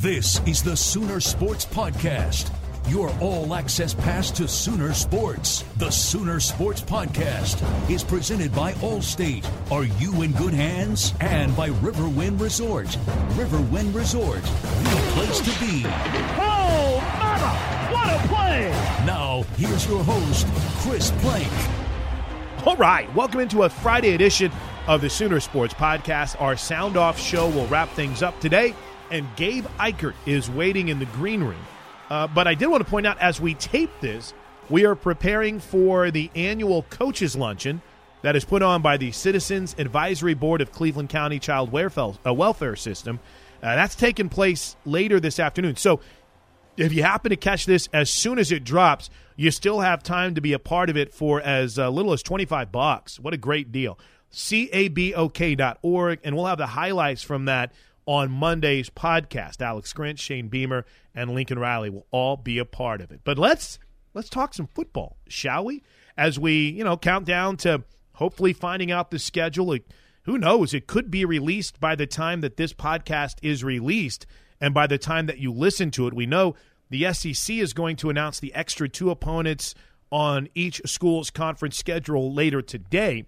This is the Sooner Sports Podcast. Your all access pass to Sooner Sports. The Sooner Sports Podcast is presented by Allstate. Are you in good hands? And by Riverwind Resort. Riverwind Resort, the place to be. Oh, mama! What a play! Now, here's your host, Chris Plank. All right, welcome into a Friday edition of the Sooner Sports Podcast. Our sound off show will wrap things up today, and Gabe Ikard is waiting in the green room. Uh, but I did want to point out as we tape this, we are preparing for the annual coaches luncheon that is put on by the Citizens Advisory Board of Cleveland County Child Welfare, uh, System. Uh, that's taking place later this afternoon. So if you happen to catch this as soon as it drops, you still have time to be a part of it for as uh, little as 25 bucks. What a great deal. cabok.org, and we'll have the highlights from that on Monday's podcast. Alex Grinch, Shane Beamer, and Lincoln Riley will all be a part of it. But let's let's talk some football, shall we? As we, you know, count down to hopefully finding out the schedule. Who knows? It could be released by the time that this podcast is released. And by the time that you listen to it, we know the SEC is going to announce the extra two opponents on each school's conference schedule later today.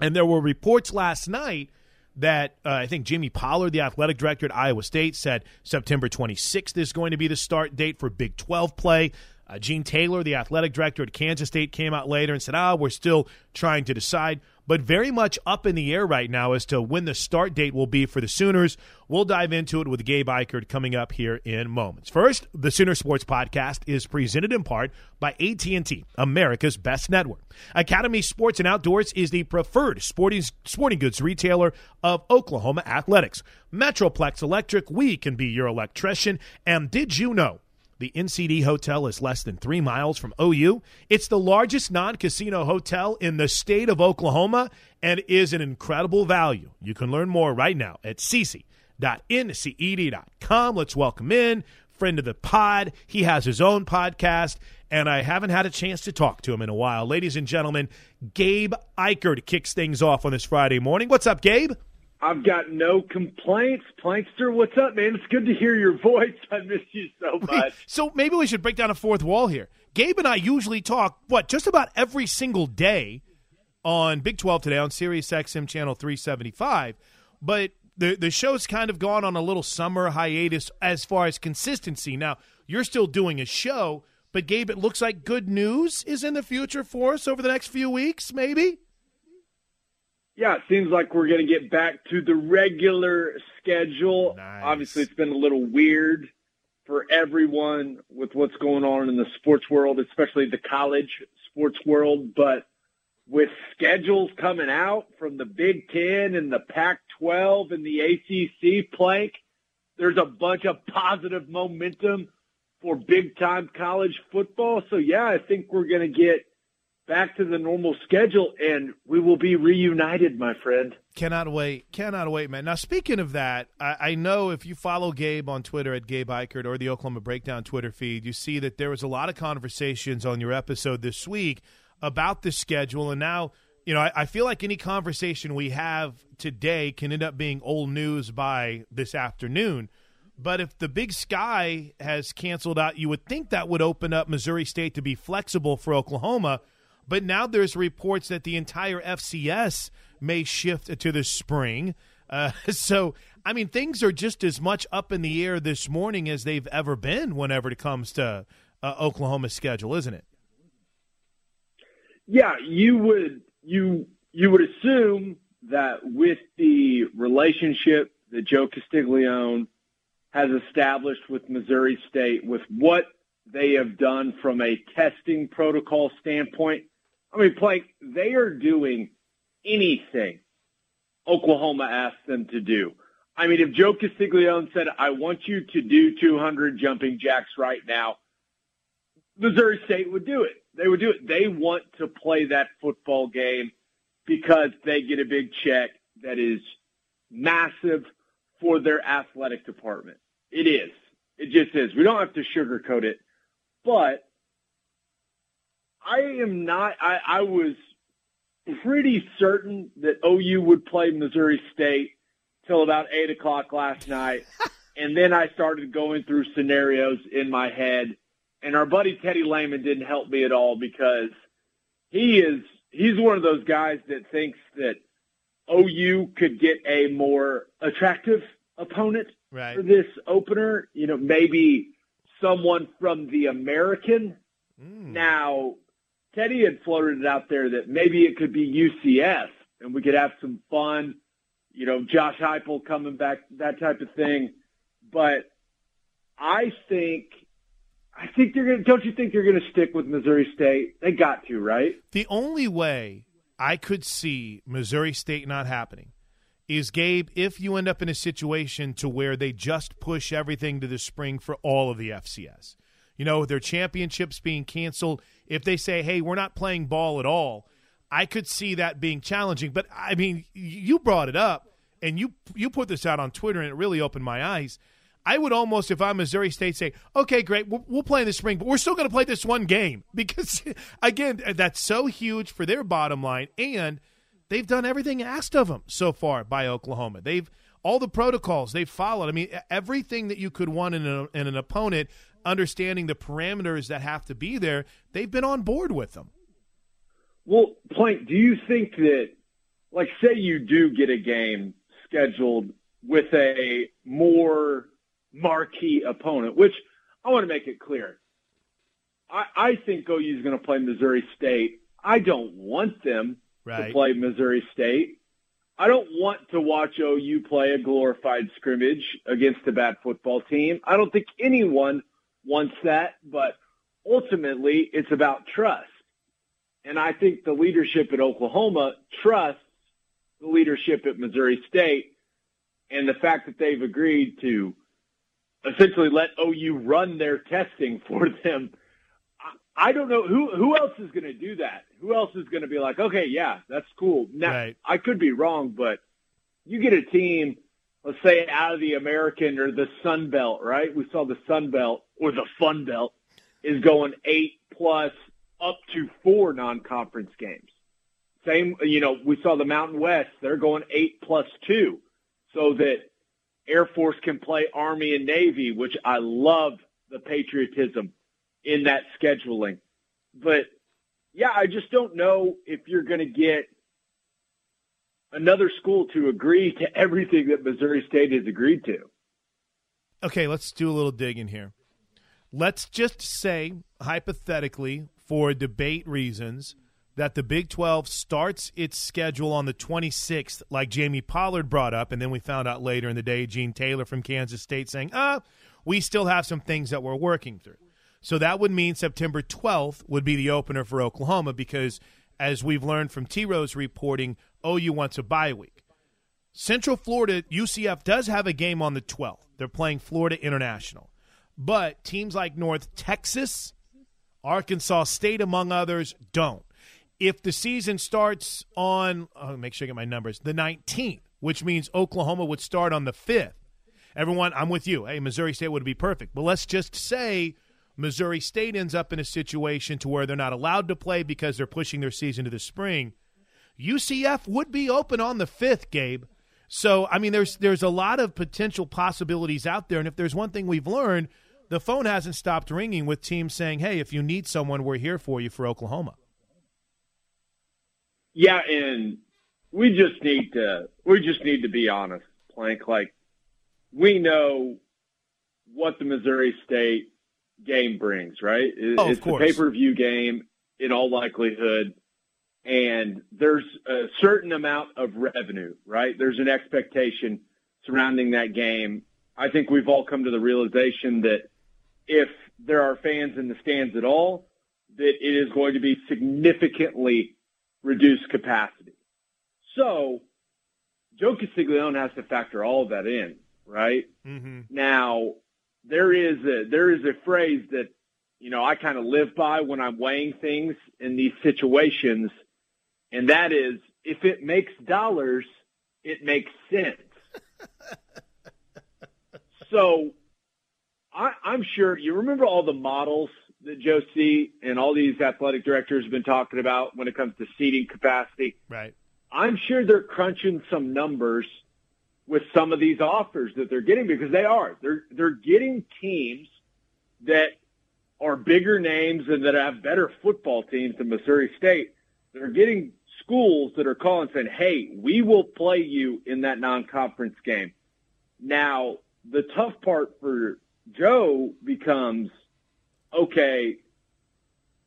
And there were reports last night that uh, I think Jamie Pollard, the athletic director at Iowa State, said September 26th is going to be the start date for Big 12 play. Uh, Gene Taylor, the athletic director at Kansas State, came out later and said, ah, we're still trying to decide, but very much up in the air right now as to when the start date will be for the Sooners. We'll dive into it with Gabe Ikard coming up here in moments. First, the Sooner Sports Podcast is presented in part by AT&T, America's best network. Academy Sports and Outdoors is the preferred sporting, sporting goods retailer of Oklahoma athletics. Metroplex Electric, we can be your electrician. And did you know the NCD Hotel is less than three miles from OU. It's the largest non casino hotel in the state of Oklahoma and is an incredible value. You can learn more right now at cc.nced.com. Let's welcome in friend of the pod. He has his own podcast, and I haven't had a chance to talk to him in a while. Ladies and gentlemen, Gabe Ikard kicks things off on this Friday morning. What's up, Gabe? I've got no complaints. Plankster, what's up, man? It's good to hear your voice. I miss you so much. so maybe we should break down a fourth wall here. Gabe and I usually talk, what, just about every single day on Big 12 today on Sirius XM channel 375. But the the show's kind of gone on a little summer hiatus as far as consistency. Now, you're still doing a show, but Gabe, it looks like good news is in the future for us over the next few weeks, maybe? Yeah, it seems like we're going to get back to the regular schedule. Nice. Obviously, it's been a little weird for everyone with what's going on in the sports world, especially the college sports world. But with schedules coming out from the Big Ten and the Pac 12 and the ACC plank, there's a bunch of positive momentum for big time college football. So yeah, I think we're going to get back to the normal schedule and we will be reunited, my friend. Cannot wait. Cannot wait, man. Now, speaking of that, I, I, know if you follow Gabe on Twitter at Gabe Ikard or the Oklahoma Breakdown Twitter feed, you see that there was a lot of conversations on your episode this week about the schedule. And now, you know, I, I feel like any conversation we have today can end up being old news by this afternoon. But if the big sky has canceled out, you would think that would open up Missouri State to be flexible for Oklahoma. But now there's reports that the entire FCS may shift to the spring. Uh, so, I mean, things are just as much up in the air this morning as they've ever been whenever it comes to uh, Oklahoma's schedule, isn't it? Yeah, you would you you would assume that with the relationship that Joe Castiglione has established with Missouri State, with what they have done from a testing protocol standpoint, I mean, like they are doing anything Oklahoma asked them to do. I mean, if Joe Castiglione said, I want you to do 200 jumping jacks right now, Missouri State would do it. They would do it. They want to play that football game because they get a big check that is massive for their athletic department. It is. It just is. We don't have to sugarcoat it. But I am not, I, I was pretty certain that OU would play Missouri State till about eight o'clock last night. and then I started going through scenarios in my head. And our buddy Teddy Lehman didn't help me at all because he is, he's one of those guys that thinks that OU could get a more attractive opponent right. for this opener. You know, maybe someone from the American. Mm. Now, Teddy had floated it out there that maybe it could be UCF and we could have some fun, you know, Josh Heupel coming back, that type of thing. But I think, I think they're going to, don't you think they're going to stick with Missouri State? They got to, right? The only way I could see Missouri State not happening is Gabe, if you end up in a situation to where they just push everything to the spring for all of the FCS. You know, their championships being canceled if they say, hey, we're not playing ball at all, I could see that being challenging. But I mean, you brought it up and you you put this out on Twitter and it really opened my eyes. I would almost, if I'm Missouri State, say, okay, great, we'll, we'll play in the spring, but we're still going to play this one game because, again, that's so huge for their bottom line, and they've done everything asked of them so far by Oklahoma. They've all the protocols they've followed. I mean, everything that you could want in, a, in an opponent understanding the parameters that have to be there, they've been on board with them. Well, Plank, do you think that, like, say you do get a game scheduled with a more marquee opponent, which I want to make it clear. I, I think OU is going to play Missouri State. I don't want them right. to play Missouri State. I don't want to watch OU play a glorified scrimmage against a bad football team. I don't think anyone wants that, but ultimately it's about trust. And I think the leadership at Oklahoma trusts the leadership at Missouri State and the fact that they've agreed to essentially let OU run their testing for them. I don't know who who else is going to do that. Who else is going to be like, okay, yeah, that's cool. Now right. I could be wrong, but you get a team let's say out of the American or the Sun Belt, right? We saw the Sun Belt or the Fun Belt is going eight plus up to four non-conference games. Same, you know, we saw the Mountain West, they're going eight plus two so that Air Force can play Army and Navy, which I love the patriotism in that scheduling. But yeah, I just don't know if you're going to get another school to agree to everything that Missouri State has agreed to. Okay, let's do a little digging here. Let's just say, hypothetically, for debate reasons, that the Big 12 starts its schedule on the 26th, like Jamie Pollard brought up, and then we found out later in the day Gene Taylor from Kansas State saying, ah, we still have some things that we're working through. So that would mean September 12th would be the opener for Oklahoma because, as we've learned from T Rose reporting, OU wants a bye week. Central Florida, UCF does have a game on the 12th. They're playing Florida International. But teams like North Texas, Arkansas State, among others, don't. If the season starts on, oh, make sure I get my numbers, the 19th, which means Oklahoma would start on the 5th. Everyone, I'm with you. Hey, Missouri State would be perfect. But let's just say Missouri State ends up in a situation to where they're not allowed to play because they're pushing their season to the spring. UCF would be open on the 5th, Gabe. So, I mean, there's there's a lot of potential possibilities out there, and if there's one thing we've learned, the phone hasn't stopped ringing with teams saying, "Hey, if you need someone, we're here for you for Oklahoma." Yeah, and we just need to we just need to be honest, Plank. Like we know what the Missouri State game brings, right? Oh, it's a pay per view game in all likelihood and there's a certain amount of revenue, right? There's an expectation surrounding that game. I think we've all come to the realization that if there are fans in the stands at all, that it is going to be significantly reduced capacity. So Joe Castiglione has to factor all of that in, right? Mm-hmm. Now there is a, there is a phrase that, you know, I kind of live by when I'm weighing things in these situations – and that is if it makes dollars, it makes sense. so I, I'm sure you remember all the models that Joe C and all these athletic directors have been talking about when it comes to seating capacity. Right. I'm sure they're crunching some numbers with some of these offers that they're getting because they are. They're they're getting teams that are bigger names and that have better football teams than Missouri State. They're getting schools that are calling saying, hey, we will play you in that non-conference game. Now, the tough part for Joe becomes, okay,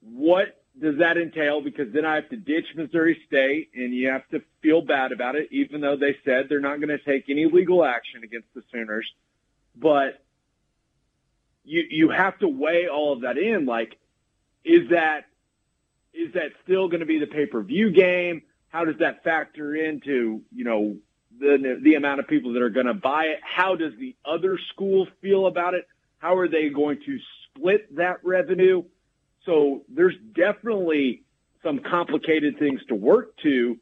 what does that entail? Because then I have to ditch Missouri State and you have to feel bad about it, even though they said they're not going to take any legal action against the Sooners. But you, you have to weigh all of that in. Like, is that is that still going to be the pay per view game? How does that factor into you know the the amount of people that are going to buy it? How does the other school feel about it? How are they going to split that revenue? So there's definitely some complicated things to work to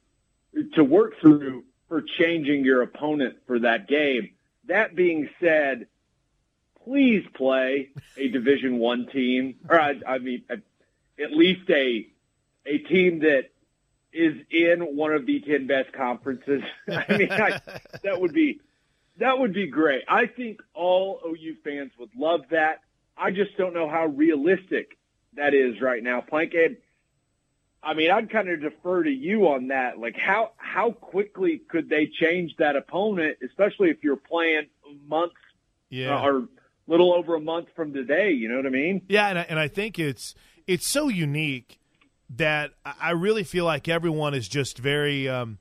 to work through for changing your opponent for that game. That being said, please play a Division One team, or I, I mean, at least a a team that is in one of the 10 best conferences. I mean, I, that would be, that would be great. I think all OU fans would love that. I just don't know how realistic that is right now, Plank. And I mean, I'd kind of defer to you on that. Like, how how quickly could they change that opponent, especially if you're playing months yeah. uh, or little over a month from today? You know what I mean? Yeah, and I, and I think it's it's so unique that I really feel like everyone is just very. Um,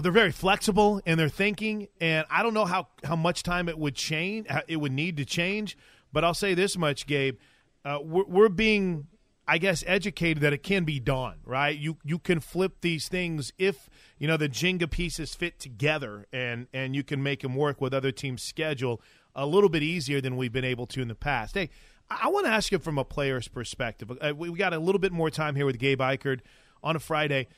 they're very flexible in their thinking, and I don't know how, how much time it would change. It would need to change, but I'll say this much, Gabe: uh, we're, we're being, I guess, educated that it can be done. Right? You you can flip these things if you know the Jenga pieces fit together, and and you can make them work with other teams' schedule a little bit easier than we've been able to in the past. Hey, I want to ask you from a player's perspective. Uh, we got a little bit more time here with Gabe Ikard on a Friday.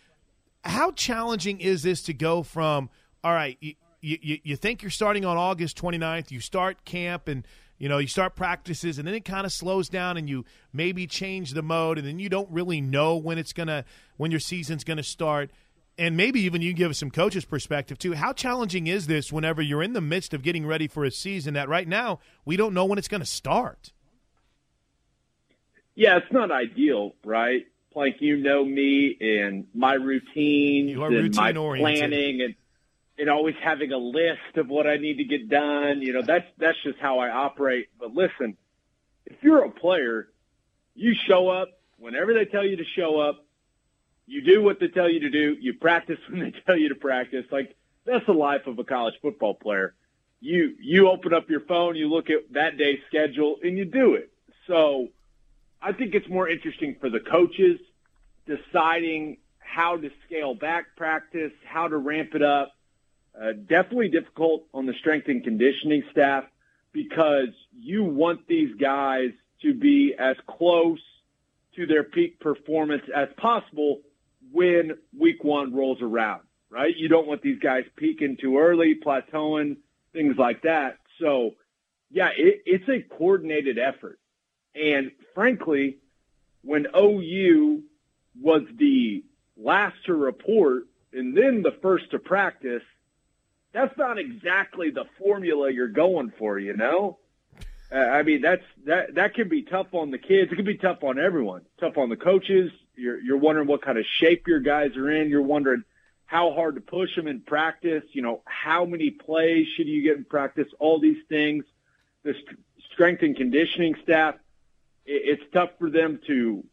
How challenging is this to go from, all right, you, you, you think you're starting on August 29th, you start camp and you know you start practices and then it kind of slows down and you maybe change the mode and then you don't really know when it's going to when your season's going to start. And maybe even you can give us some coaches perspective too. How challenging is this whenever you're in the midst of getting ready for a season that right now we don't know when it's going to start? Yeah, it's not ideal, right? Like you know me and my routines and my planning and and always having a list of what I need to get done. You know, that's that's just how I operate. But listen, if you're a player, you show up whenever they tell you to show up. You do what they tell you to do. You practice when they tell you to practice. Like that's the life of a college football player. You you open up your phone, you look at that day's schedule, and you do it. So I think it's more interesting for the coaches deciding how to scale back practice, how to ramp it up. Uh, definitely difficult on the strength and conditioning staff. because you want these guys to be as close to their peak performance as possible when week one rolls around, right? You don't want these guys peaking too early, plateauing, things like that. So, yeah, it, it's a coordinated effort. And frankly, when OU was the last to report and then the first to practice, that's not exactly the formula you're going for, you know? Uh, I mean, that's that that can be tough on the kids. It can be tough on everyone. Tough on the coaches. You're you're wondering what kind of shape your guys are in. You're wondering how hard to push them in practice. You know, how many plays should you get in practice? All these things. The strength and conditioning staff. It, it's tough for them to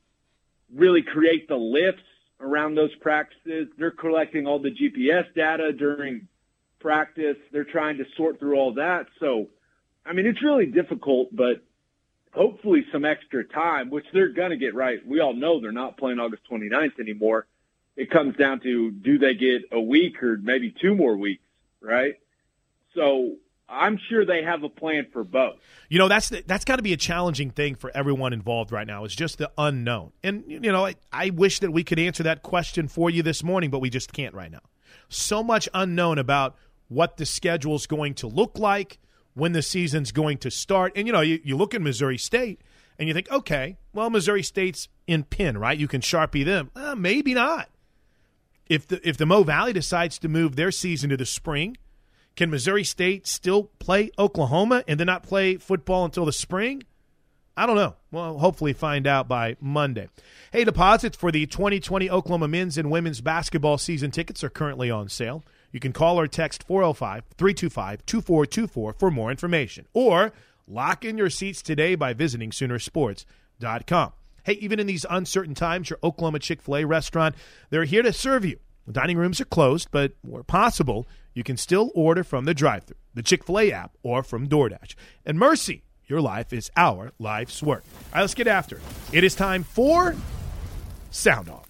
really create the lifts around those practices. They're collecting all the GPS data during practice. They're trying to sort through all that. So I mean, it's really difficult, but hopefully some extra time, which they're going to get right. We all know they're not playing August 29th anymore. It comes down to do they get a week or maybe two more weeks, right? So I'm sure they have a plan for both. You know, that's that's got to be a challenging thing for everyone involved right now. It's just the unknown. And you know, I, I wish that we could answer that question for you this morning, but we just can't right now. So much unknown about what the schedule is going to look like, when the season's going to start. And, you know, you, you look at Missouri State and you think, okay, well, Missouri State's in pin, right? You can sharpie them. Uh, maybe not. If the, if the Mo Valley decides to move their season to the spring, can Missouri State still play Oklahoma and then not play football until the spring? I don't know. Well, hopefully find out by Monday. Hey, deposits for the 2020 Oklahoma men's and women's basketball season tickets are currently on sale. You can call or text 405 325 2424 for more information. Or lock in your seats today by visiting Soonersports.com. Hey, even in these uncertain times, your Oklahoma Chick fil A restaurant, they're here to serve you. The dining rooms are closed, but where possible, you can still order from the drive thru, the Chick fil A app, or from DoorDash. And mercy, your life is our life's work. All right, let's get after it. It is time for Sound Off.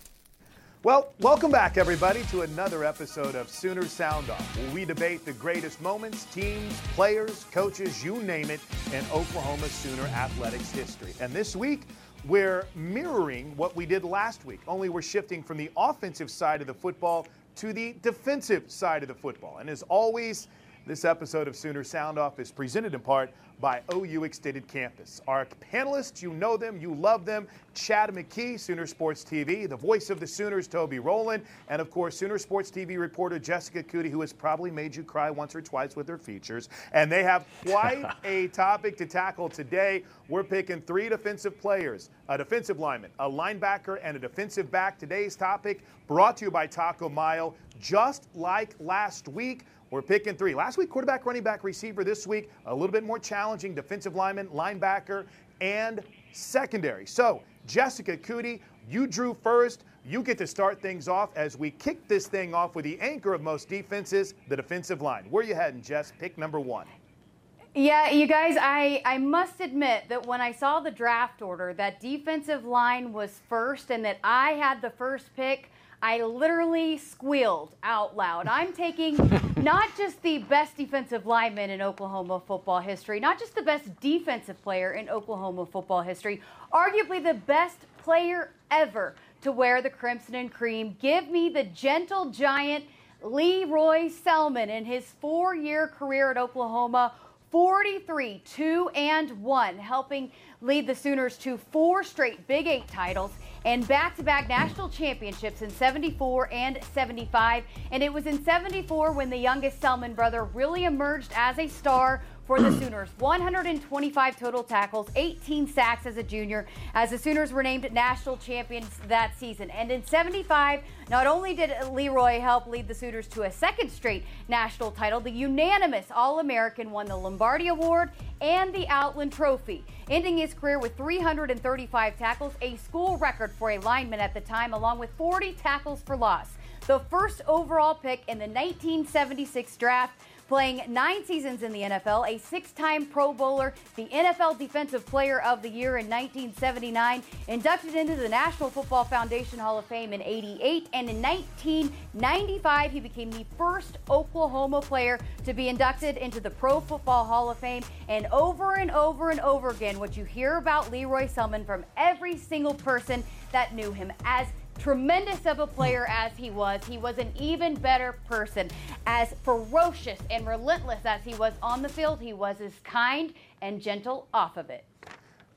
Well, welcome back, everybody, to another episode of Sooner Sound Off, where we debate the greatest moments, teams, players, coaches, you name it, in Oklahoma Sooner athletics history. And this week, we're mirroring what we did last week, only we're shifting from the offensive side of the football to the defensive side of the football. And as always, this episode of Sooner Sound Off is presented in part by OU Extended Campus. Our panelists, you know them, you love them. Chad McKee, Sooner Sports TV, the voice of the Sooners, Toby Rowland, and of course, Sooner Sports TV reporter Jessica Coody, who has probably made you cry once or twice with her features. And they have quite a topic to tackle today. We're picking three defensive players a defensive lineman, a linebacker, and a defensive back. Today's topic brought to you by Taco Mayo. Just like last week, we're picking three. Last week, quarterback, running back, receiver. This week, a little bit more challenging defensive lineman, linebacker, and secondary. So, Jessica Coody, you drew first. You get to start things off as we kick this thing off with the anchor of most defenses, the defensive line. Where you heading, Jess? Pick number one. Yeah, you guys, I, I must admit that when I saw the draft order, that defensive line was first and that I had the first pick. I literally squealed out loud. I'm taking not just the best defensive lineman in Oklahoma football history, not just the best defensive player in Oklahoma football history, arguably the best player ever to wear the crimson and cream. Give me the gentle giant Lee Roy Selmon in his four year career at Oklahoma. 43 2 and 1, helping lead the Sooners to four straight Big Eight titles and back to back national championships in 74 and 75. And it was in 74 when the youngest Selmon brother really emerged as a star for the Sooners. 125 total tackles, 18 sacks as a junior, as the Sooners were named national champions that season. And in 75, not only did Lee Roy help lead the Sooners to a second straight national title, the unanimous All American won the Lombardi Award and the Outland Trophy, ending his career with 335 tackles, a school record for a lineman at the time, along with 40 tackles for loss. The first overall pick in the 1976 draft playing nine seasons in the NFL, a six time Pro Bowler, the NFL Defensive Player of the Year in 1979, inducted into the National Football Foundation Hall of Fame in 88, and in 1995, he became the first Oklahoma player to be inducted into the Pro Football Hall of Fame. And over and over and over again, what you hear about Lee Roy Selmon from every single person that knew him as tremendous of a player as he was, he was an even better person. As ferocious and relentless as he was on the field, he was as kind and gentle off of it.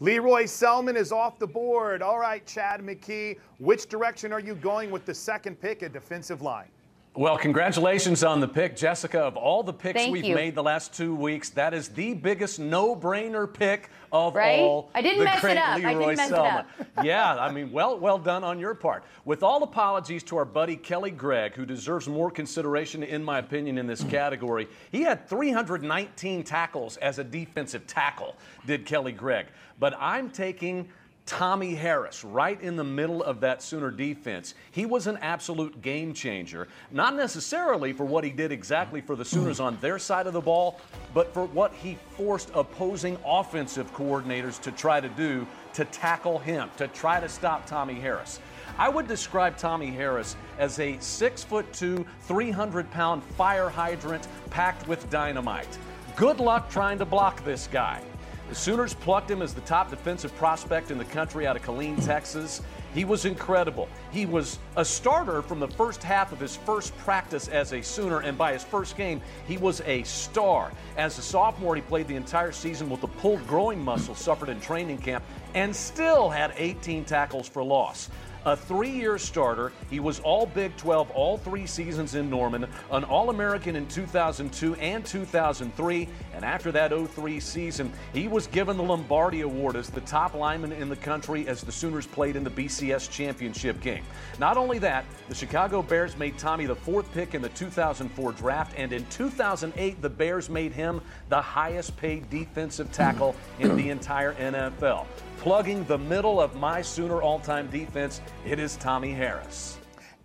Lee Roy Selmon is off the board. All right, Chad McKee, which direction are you going with the second pick at defensive line? Well, congratulations on the pick, Jessica. Of all the picks Thank we've you. made the last two weeks, that is the biggest no-brainer pick of Right? all. I didn't the mess it up. I didn't Lee Roy mess it up. yeah, I mean, well, well done on your part. With all apologies to our buddy Kelly Gregg, who deserves more consideration, in my opinion, in this category. He had 319 tackles as a defensive tackle. Did Kelly Gregg? But I'm taking. Tommy Harris, right in the middle of that Sooner defense. He was an absolute game changer, not necessarily for what he did exactly for the Sooners on their side of the ball, but for what he forced opposing offensive coordinators to try to do to tackle him, to try to stop Tommy Harris. I would describe Tommy Harris as a six foot two, 300 pound fire hydrant packed with dynamite. Good luck trying to block this guy. The Sooners plucked him as the top defensive prospect in the country out of Killeen, Texas. He was incredible. He was a starter from the first half of his first practice as a Sooner, and by his first game, he was a star. As a sophomore, he played the entire season with a pulled growing muscle suffered in training camp and still had 18 tackles for loss. A three year starter. He was all Big 12 all three seasons in Norman, an All American in 2002 and 2003. And after that 03 season, he was given the Lombardi Award as the top lineman in the country as the Sooners played in the BCS championship game. Not only that, the Chicago Bears made Tommy the fourth pick in the 2004 draft, and in 2008, the Bears made him the highest paid defensive tackle in the entire NFL plugging the middle of my Sooner all time defense, it is Tommy Harris.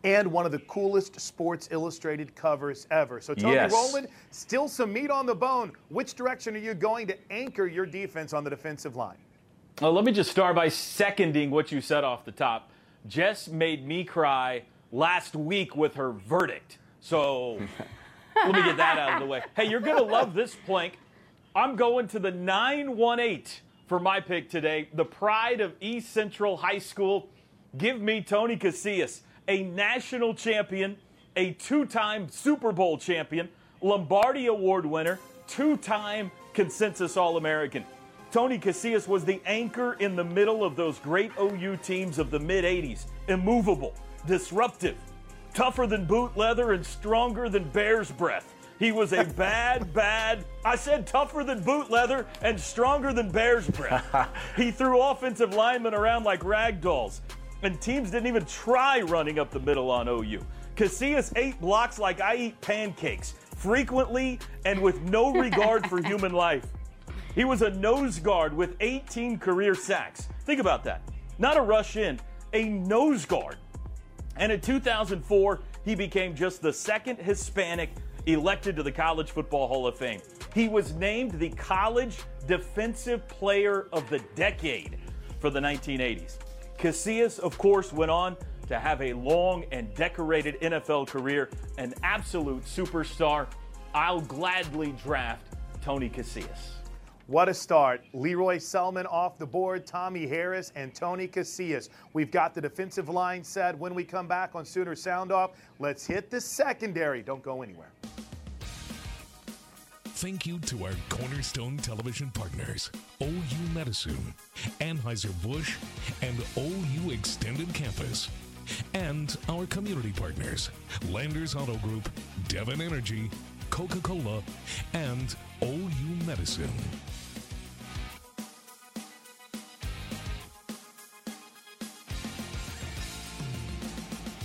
And one of the coolest Sports Illustrated covers ever. So, Tommy Yes. Rowland, still some meat on the bone. Which direction are you going to anchor your defense on the defensive line? Well, let me just start by seconding what you said off the top. Jess made me cry last week with her verdict. So let me get that out of the way. Hey, you're going to love this plank. I'm going to the 918 for my pick today. The pride of East Central High School. Give me Tony Casillas, a national champion, a two time Super Bowl champion, Lombardi Award winner, two time consensus All American. Tony Casillas was the anchor in the middle of those great OU teams of the mid 80s. Immovable, disruptive, tougher than boot leather, and stronger than bear's breath. He was a bad, bad, I said tougher than boot leather and stronger than bear's breath. he threw offensive linemen around like rag dolls, and teams didn't even try running up the middle on OU. Casillas ate blocks like I eat pancakes, frequently and with no regard for human life. He was a nose guard with 18 career sacks. Think about that. Not a rush in, a nose guard. And in 2004, he became just the second Hispanic elected to the College Football Hall of Fame. He was named the College Defensive Player of the Decade for the 1980s. Casillas, of course, went on to have a long and decorated NFL career, an absolute superstar. I'll gladly draft Tony Casillas. What a start. Lee Roy Selmon off the board, Tommy Harris, and Tony Casillas. We've got the defensive line set. When we come back on Sooner Sound Off, let's hit the secondary. Don't go anywhere. Thank you to our cornerstone television partners, OU Medicine, Anheuser-Busch, and OU Extended Campus. And our community partners, Landers Auto Group, Devon Energy, Coca-Cola, and OU Medicine.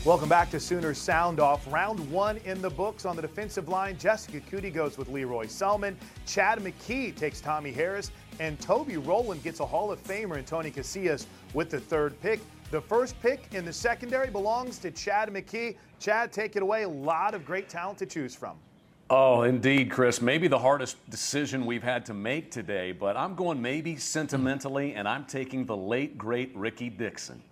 Welcome back to Sooner Sound Off. Round one in the books on the defensive line. Jessica Coody goes with Lee Roy Selmon. Chad McKee takes Tommy Harris. And Toby Rowland gets a Hall of Famer in Tony Casillas with the third pick. The first pick in the secondary belongs to Chad McKee. Chad, take it away. A lot of great talent to choose from. Oh, indeed, Chris. Maybe the hardest decision we've had to make today, but I'm going maybe sentimentally, and I'm taking the late, great Rickey Dixon.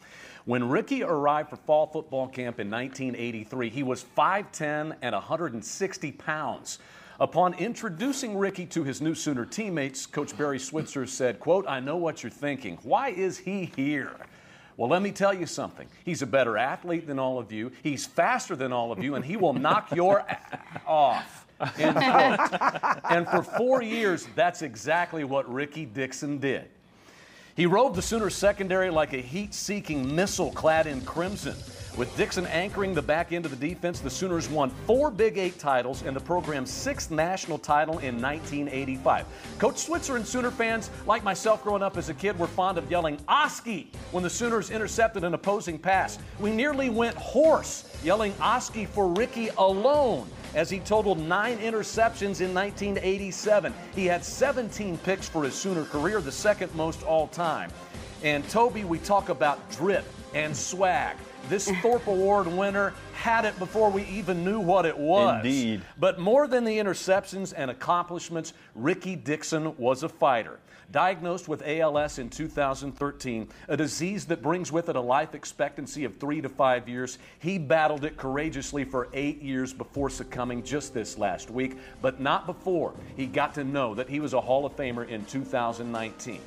When Rickey arrived for fall football camp in 1983, he was 5'10 and 160 pounds. Upon introducing Rickey to his new Sooner teammates, Coach Barry Switzer said, quote, I know what you're thinking. Why is he here? Well, let me tell you something. He's a better athlete than all of you. He's faster than all of you, and he will knock your ass off. and for four years, that's exactly what Rickey Dixon did. He rode the Sooners secondary like a heat seeking missile clad in crimson. With Dixon anchoring the back end of the defense, the Sooners won four Big Eight titles and the program's sixth national title in 1985. Coach Switzer and Sooner fans, like myself growing up as a kid, were fond of yelling Oski when the Sooners intercepted an opposing pass. We nearly went hoarse yelling Oski for Rickey alone as he totaled nine interceptions in 1987. He had 17 picks for his Sooner career, the second most all time. And Toby, we talk about drip and swag. This Thorpe Award winner had it before we even knew what it was. Indeed. But more than the interceptions and accomplishments, Rickey Dixon was a fighter. Diagnosed with ALS in 2013, a disease that brings with it a life expectancy of three to five years, he battled it courageously for eight years before succumbing just this last week, but not before he got to know that he was a Hall of Famer in 2019.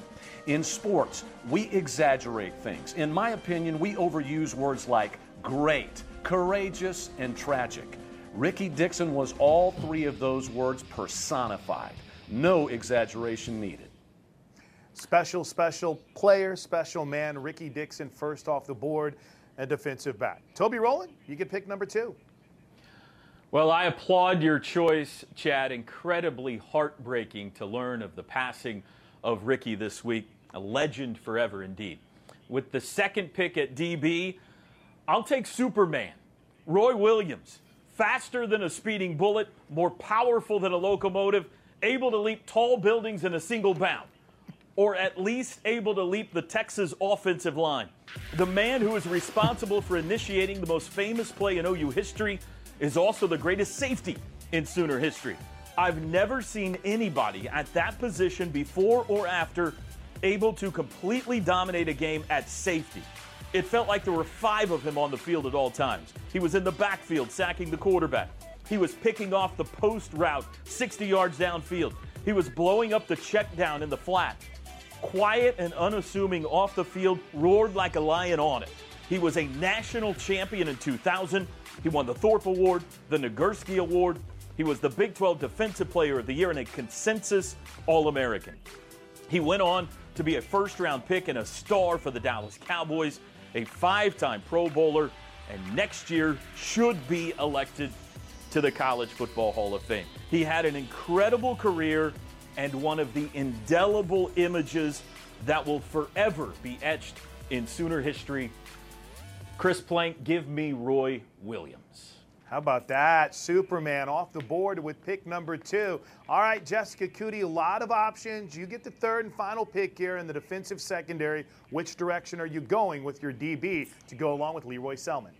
In sports, we exaggerate things. In my opinion, we overuse words like great, courageous, and tragic. Rickey Dixon was all three of those words personified. No exaggeration needed. Special, special player, special man, Rickey Dixon, first off the board, a defensive back. Toby Rowland, you get pick number two. Well, I applaud your choice, Chad. Incredibly heartbreaking to learn of the passing of Rickey this week. A legend forever indeed. With the second pick at DB, I'll take Superman. Roy Williams. Faster than a speeding bullet, more powerful than a locomotive, able to leap tall buildings in a single bound, or at least able to leap the Texas offensive line. The man who is responsible for initiating the most famous play in OU history is also the greatest safety in Sooner history. I've never seen anybody at that position before or after able to completely dominate a game at safety. It felt like there were five of him on the field at all times. He was in the backfield sacking the quarterback. He was picking off the post route 60 yards downfield. He was blowing up the check down in the flat. Quiet and unassuming off the field, roared like a lion on it. He was a national champion in 2000. He won the Thorpe Award, the Nagurski Award. He was the Big 12 Defensive Player of the Year and a consensus All American. He went on to be a first round pick and a star for the Dallas Cowboys, a five time Pro Bowler, and next year should be elected to the College Football Hall of Fame. He had an incredible career and one of the indelible images that will forever be etched in Sooner history. Chris Plank, give me Roy Williams. How about that? Superman off the board with pick number two. All right, Jessica Coody, a lot of options. You get the third and final pick here in the defensive secondary. Which direction are you going with your DB to go along with Lee Roy Selmon?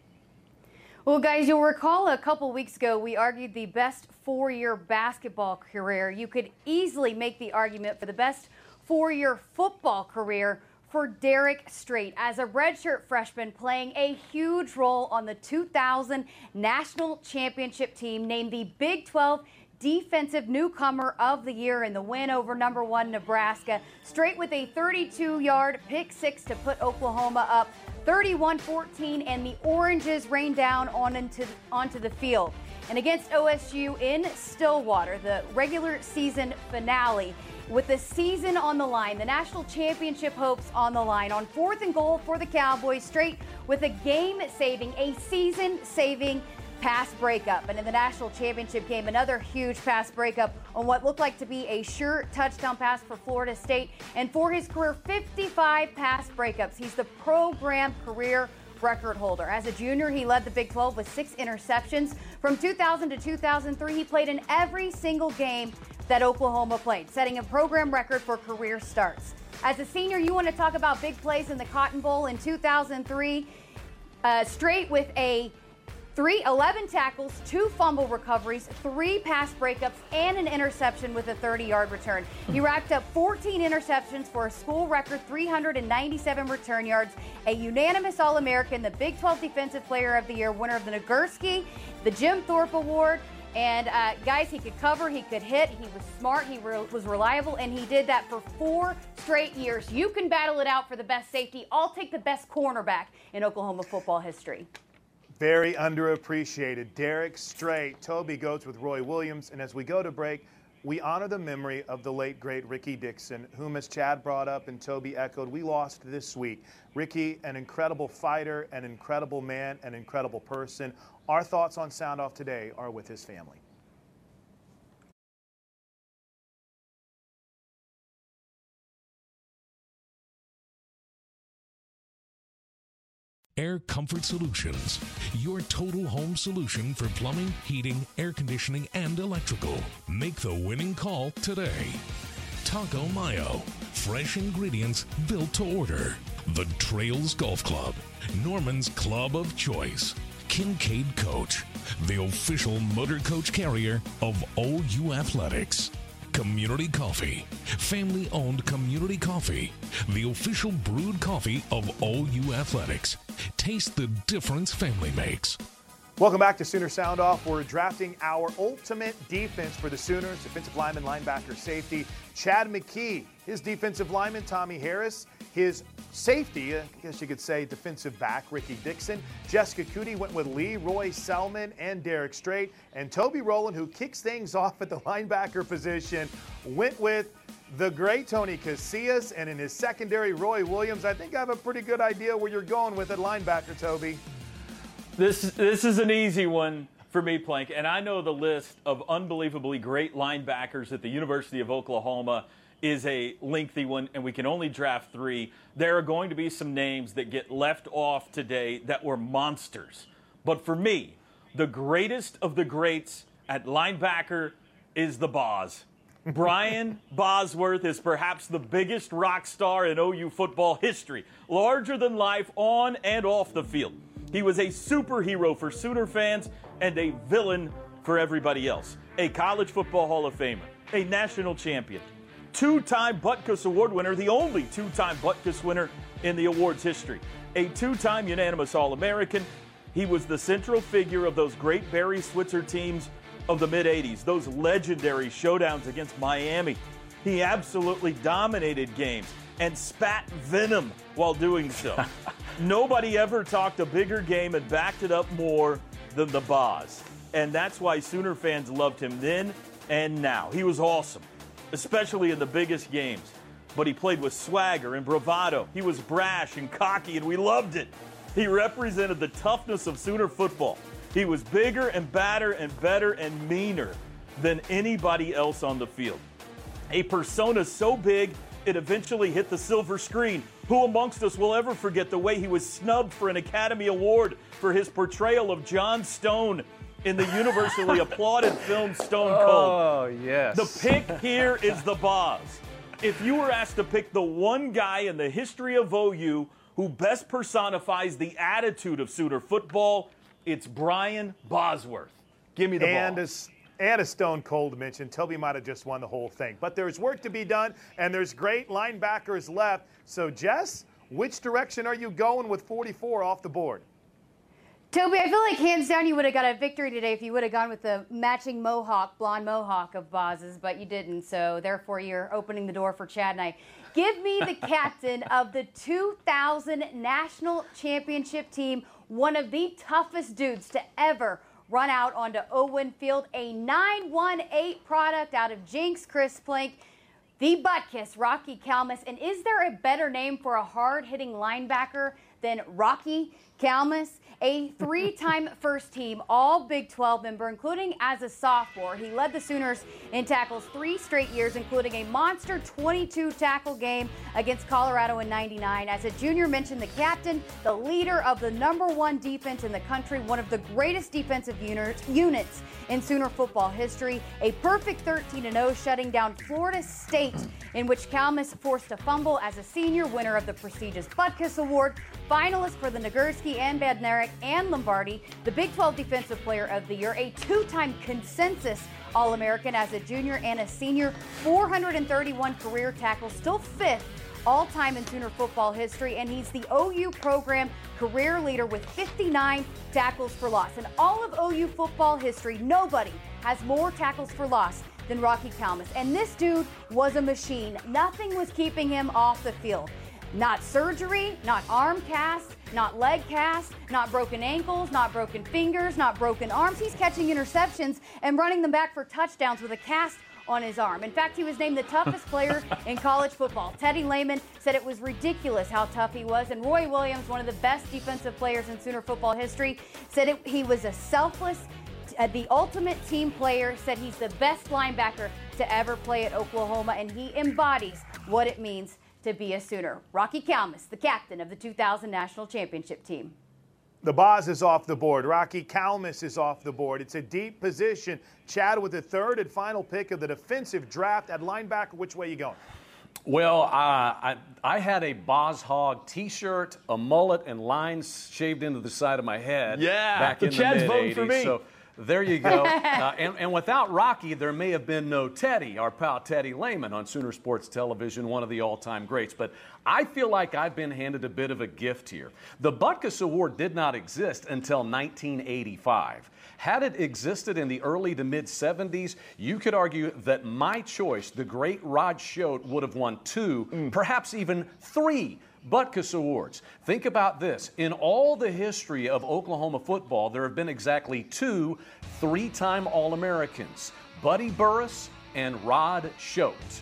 Well, guys, you'll recall a couple weeks ago we argued the best four year basketball career. You could easily make the argument for the best four year football career for Derrick Strait as a redshirt freshman playing a huge role on the 2000 National Championship team named the Big 12 Defensive Newcomer of the Year in the win over number one Nebraska. Strait with a 32 yard pick six to put Oklahoma up 31 14, and the Oranges rained down on into, onto the field. And against OSU in Stillwater, the regular season finale, with the season on the line, the national championship hopes on the line, on fourth and goal for the Cowboys, Strait with a game saving, a season saving pass breakup. And in the national championship game, another huge pass breakup on what looked like to be a sure touchdown pass for Florida State. And for his career, 55 pass breakups. He's the program career record holder. As a junior, he led the Big 12 with six interceptions. From 2000 to 2003, he played in every single game that Oklahoma played, setting a program record for career starts. As a senior, you want to talk about big plays in the Cotton Bowl in 2003. Uh, Strait with a Three, 11 tackles, two fumble recoveries, three pass breakups, and an interception with a 30 yard return. He racked up 14 interceptions for a school record 397 return yards, a unanimous All American, the Big 12 Defensive Player of the Year, winner of the Nagurski, the Jim Thorpe Award. And uh, guys, he could cover, he could hit, he was smart, he re- was reliable, and he did that for four straight years. You can battle it out for the best safety. I'll take the best cornerback in Oklahoma football history. Very underappreciated. Derrick Strait. Toby goes with Roy Williams. And as we go to break, we honor the memory of the late, great Rickey Dixon, whom, as Chad brought up and Toby echoed, we lost this week. Rickey, an incredible fighter, an incredible man, an incredible person. Our thoughts on Sound Off today are with his family. Air Comfort Solutions, your total home solution for plumbing, heating, air conditioning, and electrical. Make the winning call today. Taco Mayo, fresh ingredients built to order. The Trails Golf Club, Norman's Club of Choice. Kincaid Coach, the official motor coach carrier of OU Athletics. Community Coffee, family owned Community Coffee, the official brewed coffee of OU Athletics. Taste the difference family makes. Welcome back to Sooner Sound Off. We're drafting our ultimate defense for the Sooners defensive lineman, linebacker, safety. Chad McKee, his defensive lineman, Tommy Harris, his safety, I guess you could say defensive back, Rickey Dixon. Jessica Coody went with Lee, Roy Selmon, and Derrick Strait. And Toby Rowland, who kicks things off at the linebacker position, went with the great Tony Casillas, and in his secondary, Roy Williams. I think I have a pretty good idea where you're going with at linebacker, Toby. This this is an easy one for me, Plank, and I know the list of unbelievably great linebackers at the University of Oklahoma is a lengthy one, and we can only draft three. There are going to be some names that get left off today that were monsters. But for me, the greatest of the greats at linebacker is the Boz. Brian Bosworth is perhaps the biggest rock star in OU football history, larger than life on and off the field. He was a superhero for Sooner fans and a villain for everybody else. A college football Hall of Famer, a national champion, two time Butkus Award winner, the only two time Butkus winner in the award's history, a two time unanimous All American. He was the central figure of those great Barry Switzer teams of the mid 80s, those legendary showdowns against Miami. He absolutely dominated games and spat venom while doing so. Nobody ever talked a bigger game and backed it up more than the Boz. And that's why Sooner fans loved him then and now. He was awesome, especially in the biggest games. But he played with swagger and bravado. He was brash and cocky, and we loved it. He represented the toughness of Sooner football. He was bigger and badder and better and meaner than anybody else on the field. A persona so big it eventually hit the silver screen. Who amongst us will ever forget the way he was snubbed for an Academy Award for his portrayal of John Stone in the universally applauded film Stone Cold? Oh, yes. The pick here is the Boz. If you were asked to pick the one guy in the history of OU who best personifies the attitude of Sooner football, it's Brian Bosworth. Give me the and ball. And a stone cold mention. Toby might have just won the whole thing. But there's work to be done, and there's great linebackers left. So, Jess, which direction are you going with 44 off the board? Toby, I feel like hands down you would have got a victory today if you would have gone with the matching mohawk, blonde mohawk of Boz's, but you didn't. So therefore, you're opening the door for Chad and I. Give me the captain of the 2000 National Championship team, one of the toughest dudes to ever run out onto Owen Field, a 918 product out of Jenks Chris Plank. The Butkus, Rocky Calmus. And is there a better name for a hard hitting linebacker than Rocky Calmus? A three time first team, all Big 12 member, including as a sophomore. He led the Sooners in tackles three straight years, including a monster 22 tackle game against Colorado in 99. As a junior, mentioned the captain, the leader of the number one defense in the country, one of the greatest defensive units in Sooner football history. A perfect 13 0, shutting down Florida State, in which Calmus forced a fumble as a senior winner of the prestigious Butkus Award. finalist for the Nagurski and Bednarik and Lombardi, the Big 12 Defensive Player of the Year, a two time consensus All American as a junior and a senior, 431 career tackles, still fifth all time in Sooner football history, and he's the OU program career leader with 59 tackles for loss. In all of OU football history, nobody has more tackles for loss than Rocky Calmus. And this dude was a machine. Nothing was keeping him off the field. Not surgery, not arm cast, not leg cast, not broken ankles, not broken fingers, not broken arms. He's catching interceptions and running them back for touchdowns with a cast on his arm. In fact, he was named the toughest player in college football. Teddy Lehman said it was ridiculous how tough he was. And Roy Williams, one of the best defensive players in Sooner football history, said it, he was a selfless, uh, the ultimate team player, said he's the best linebacker to ever play at Oklahoma, and he embodies what it means to be a Sooner. Rocky Calmus, the captain of the 2000 National Championship team. The Boz is off the board. Rocky Calmus is off the board. It's a deep position. Chad with the third and final pick of the defensive draft at linebacker. Which way you going? Well, uh, I, I had a Boz Hog T-shirt, a mullet, and lines shaved into the side of my head. Yeah, back the in Chad's the voting for me. So there you go. uh, and, and without Rocky, there may have been no Teddy, our pal Teddy Lehman on Sooner Sports Television, one of the all-time greats. But I feel like I've been handed a bit of a gift here. The Butkus Award did not exist until 1985. Had it existed in the early to mid 70s, you could argue that my choice, the great Rod Shoate, would have won two, perhaps even three Butkus Awards. Think about this. In all the history of Oklahoma football, there have been exactly two three time All Americans Buddy Burris and Rod Shoate.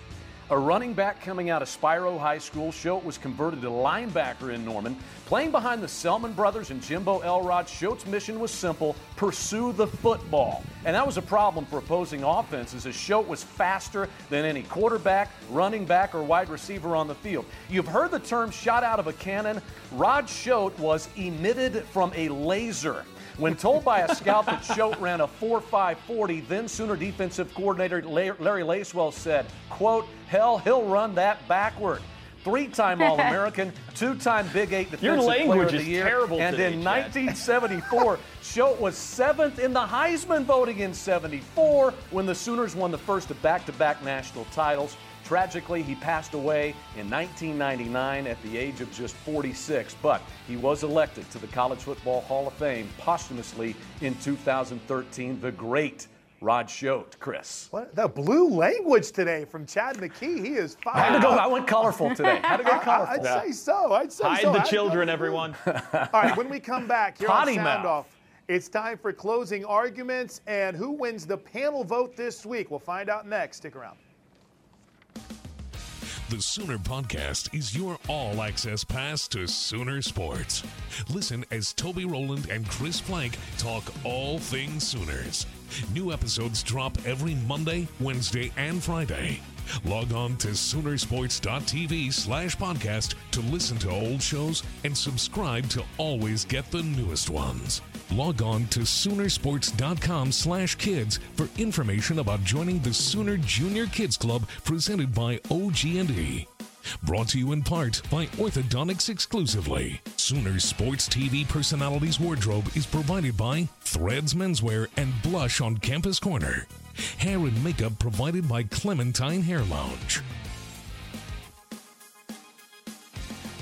A running back coming out of Spiro High School, Shoate was converted to linebacker in Norman. Playing behind the Selmon brothers and Jimbo Elrod, Shoate's mission was simple pursue the football. And that was a problem for opposing offenses as Shoate was faster than any quarterback, running back, or wide receiver on the field. You've heard the term shot out of a cannon. Rod Shoate was emitted from a laser. When told by a scout that Shoate ran a 4.540, then Sooner defensive coordinator Larry Lacewell said, quote, hell, he'll run that backward. Three-time All-American, two-time Big Eight Defensive language Player of the is Year, terrible and today, in Chad. 1974, Shoate was seventh in the Heisman voting in 74 when the Sooners won the first of back-to-back national titles. Tragically, he passed away in 1999 at the age of just 46, but he was elected to the College Football Hall of Fame posthumously in 2013. The great Rod Shoate, Chris. What the blue language today from Chad McKee? He is I had to fired. go. I went colorful today. Had to go I- colorful. I'd say so. I'd say so. Hide so. the I'd children, blue. everyone. All right, when we come back here Potty on Sound mouth. Off, it's time for closing arguments and who wins the panel vote this week. We'll find out next. Stick around. The Sooner Podcast is your all access pass to Sooner Sports. Listen as Toby Rowland and Chris Plank talk all things Sooners. New episodes drop every Monday, Wednesday, and Friday. Log on to Soonersports.tv slash podcast to listen to old shows and subscribe to always get the newest ones. Log on to Soonersports.com slash kids for information about joining the Sooner Junior Kids Club presented by OG&E. Brought to you in part by Orthodontics exclusively. Sooner Sports TV personalities wardrobe is provided by Threads Menswear and Blush on Campus Corner. Hair and makeup provided by Clementine Hair Lounge.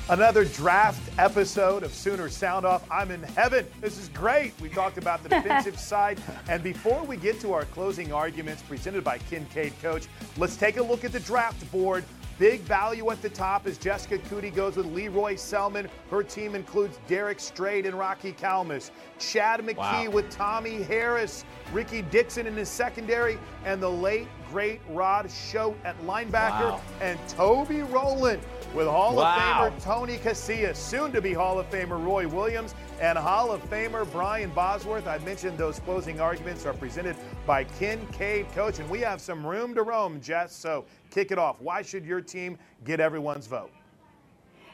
Another draft episode of Sooner Sound Off. I'm in heaven. This is great. We talked about the defensive side. And before we get to our closing arguments presented by Kincaid Coach, let's take a look at the draft board. Big value at the top as Jessica Coody goes with Lee Roy Selmon. Her team includes Derrick Strait and Rocky Calmus. Chad McKee Wow. with Tommy Harris, Rickey Dixon in his secondary, and the late, great Rod Shoate at linebacker, Wow. and Toby Rowland with Hall Wow. of Famer Tony Casillas, soon to be Hall of Famer Roy Williams, and Hall of Famer Brian Bosworth. I mentioned those closing arguments are presented by Kincaid Coach, and we have some room to roam, Jess. So kick it off. Why should your team get everyone's vote?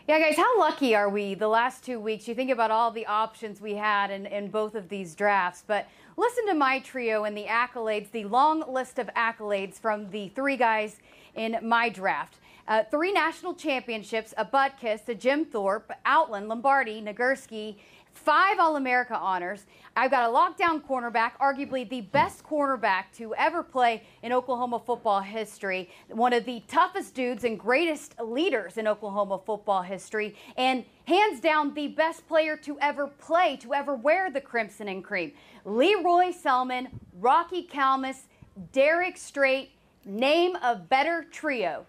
Yeah, guys, how lucky are we the last two weeks? You think about all the options we had in, in both of these drafts, but listen to my trio and the accolades, the long list of accolades from the three guys in my draft. Uh, three national championships, a Butkus a Jim Thorpe, Outland, Lombardi, Nagurski, five All America honors. I've got a lockdown cornerback, arguably the best cornerback to ever play in Oklahoma football history, one of the toughest dudes and greatest leaders in Oklahoma football history, and hands down the best player to ever play, to ever wear the crimson and cream. Lee Roy Selmon, Rocky Calmus, Derrick Strait, name a better trio.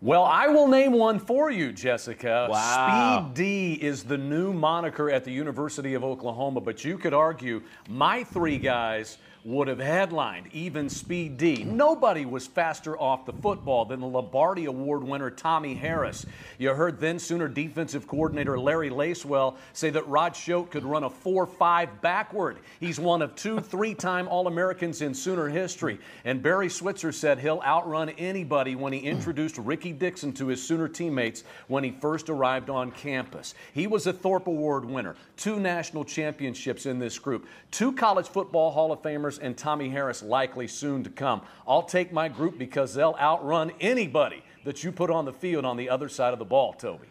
Well, I will name one for you, Jessica. Wow. Speed D is the new moniker at the University of Oklahoma, but you could argue my three guys would have headlined even Speed D. Nobody was faster off the football than the Lombardi Award winner Tommy Harris. You heard then Sooner defensive coordinator Larry Lacewell say that Rod Shoate could run a 4 5 backward. He's one of two three time All Americans in Sooner history. And Barry Switzer said he'll outrun anybody when he introduced Rickey Dixon to his Sooner teammates when he first arrived on campus. He was a Thorpe Award winner, two national championships in this group, two college football Hall of Famers, and Tommy Harris likely soon to come. I'll take my group because they'll outrun anybody that you put on the field on the other side of the ball, Toby.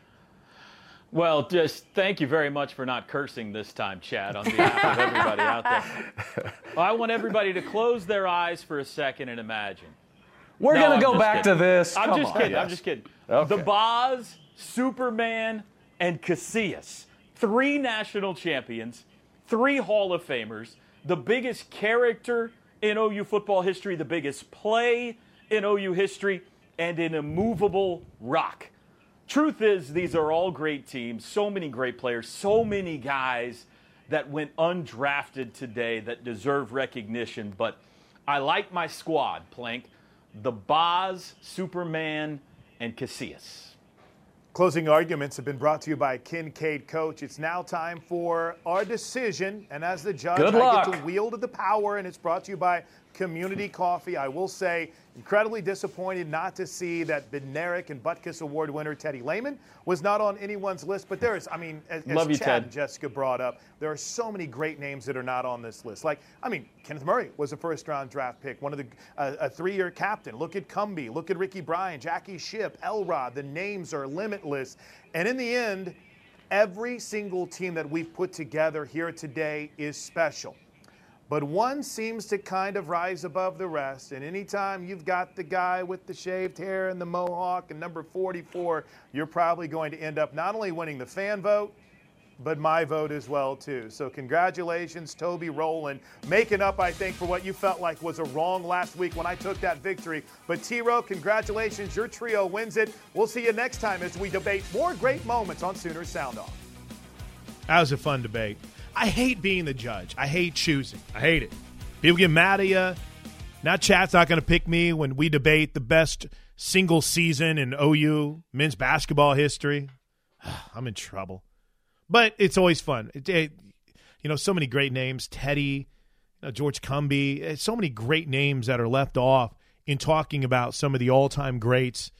Well, just thank you very much for not cursing this time, Chad, on behalf of everybody out there. Well, I want everybody to close their eyes for a second and imagine. We're No, going to go back kidding. to this. I'm Come just on. kidding. I'm just kidding. Okay. The Boz, Superman, and Casillas, three national champions, three Hall of Famers, the biggest character in OU football history, the biggest play in OU history, and an immovable rock. Truth is, these are all great teams, so many great players, so many guys that went undrafted today that deserve recognition. But I like my squad, Plank. The Boz, Superman, and Casillas. Closing arguments have been brought to you by Kincaid Coach. It's now time for our decision. And as the judge, I get to wield the power, and it's brought to you by Community Coffee. I will say, incredibly disappointed not to see that Bednarik and Butkus Award winner Teddy Lehman was not on anyone's list. But there is, I mean, as, as Love you, Chad Ted. and Jessica brought up, there are so many great names that are not on this list. Like, I mean, Kenneth Murray was a first round draft pick, one of the, uh, a three year captain. Look at Cumby, look at Ricky Bryan, Jackie Shipp, Elrod. The names are limitless. And in the end, every single team that we've put together here today is special. But one seems to kind of rise above the rest. And anytime you've got the guy with the shaved hair and the mohawk and number 44, you're probably going to end up not only winning the fan vote, but my vote as well too. So congratulations, Toby Rowland, making up, I think, for what you felt like was a wrong last week when I took that victory. But T-Row, congratulations, your trio wins it. We'll see you next time as we debate more great moments on Sooners Sound Off. That was a fun debate. I hate being the judge. I hate choosing. I hate it. People get mad at you. Now, chat's not going to pick me when we debate the best single season in OU men's basketball history. I'm in trouble. But it's always fun. It, it- you know, so many great names. Teddy, you know, George Cumby. eh, So many great names that are left off in talking about some of the all-time greats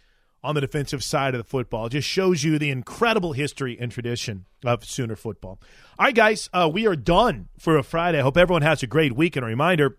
on the defensive side of the football. It just shows you the incredible history and tradition of Sooner football. All right, guys, uh, we are done for a Friday. I hope everyone has a great week. And a reminder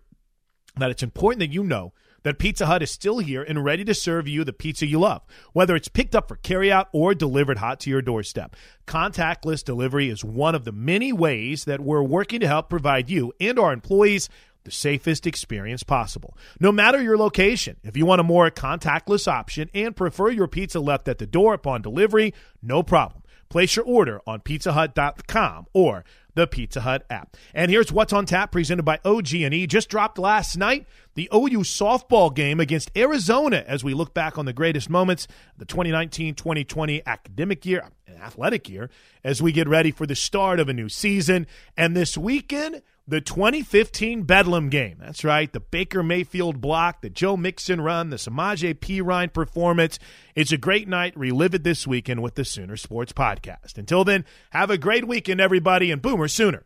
that it's important that you know that Pizza Hut is still here and ready to serve you the pizza you love, whether it's picked up for carryout or delivered hot to your doorstep. Contactless delivery is one of the many ways that we're working to help provide you and our employees the safest experience possible. No matter your location, if you want a more contactless option and prefer your pizza left at the door upon delivery, no problem. Place your order on pizzahut.com or the Pizza Hut app. And here's what's on tap presented by OG&E. Just dropped last night the OU softball game against Arizona as we look back on the greatest moments of the 2019-2020 academic year and athletic year as we get ready for the start of a new season. And this weekend, the 2015 Bedlam game. That's right, the Baker Mayfield block, the Joe Mixon run, the Samaje Perine performance. It's a great night. Relive it this weekend with the Sooner Sports Podcast. Until then, have a great weekend, everybody, and Boomer Sooner.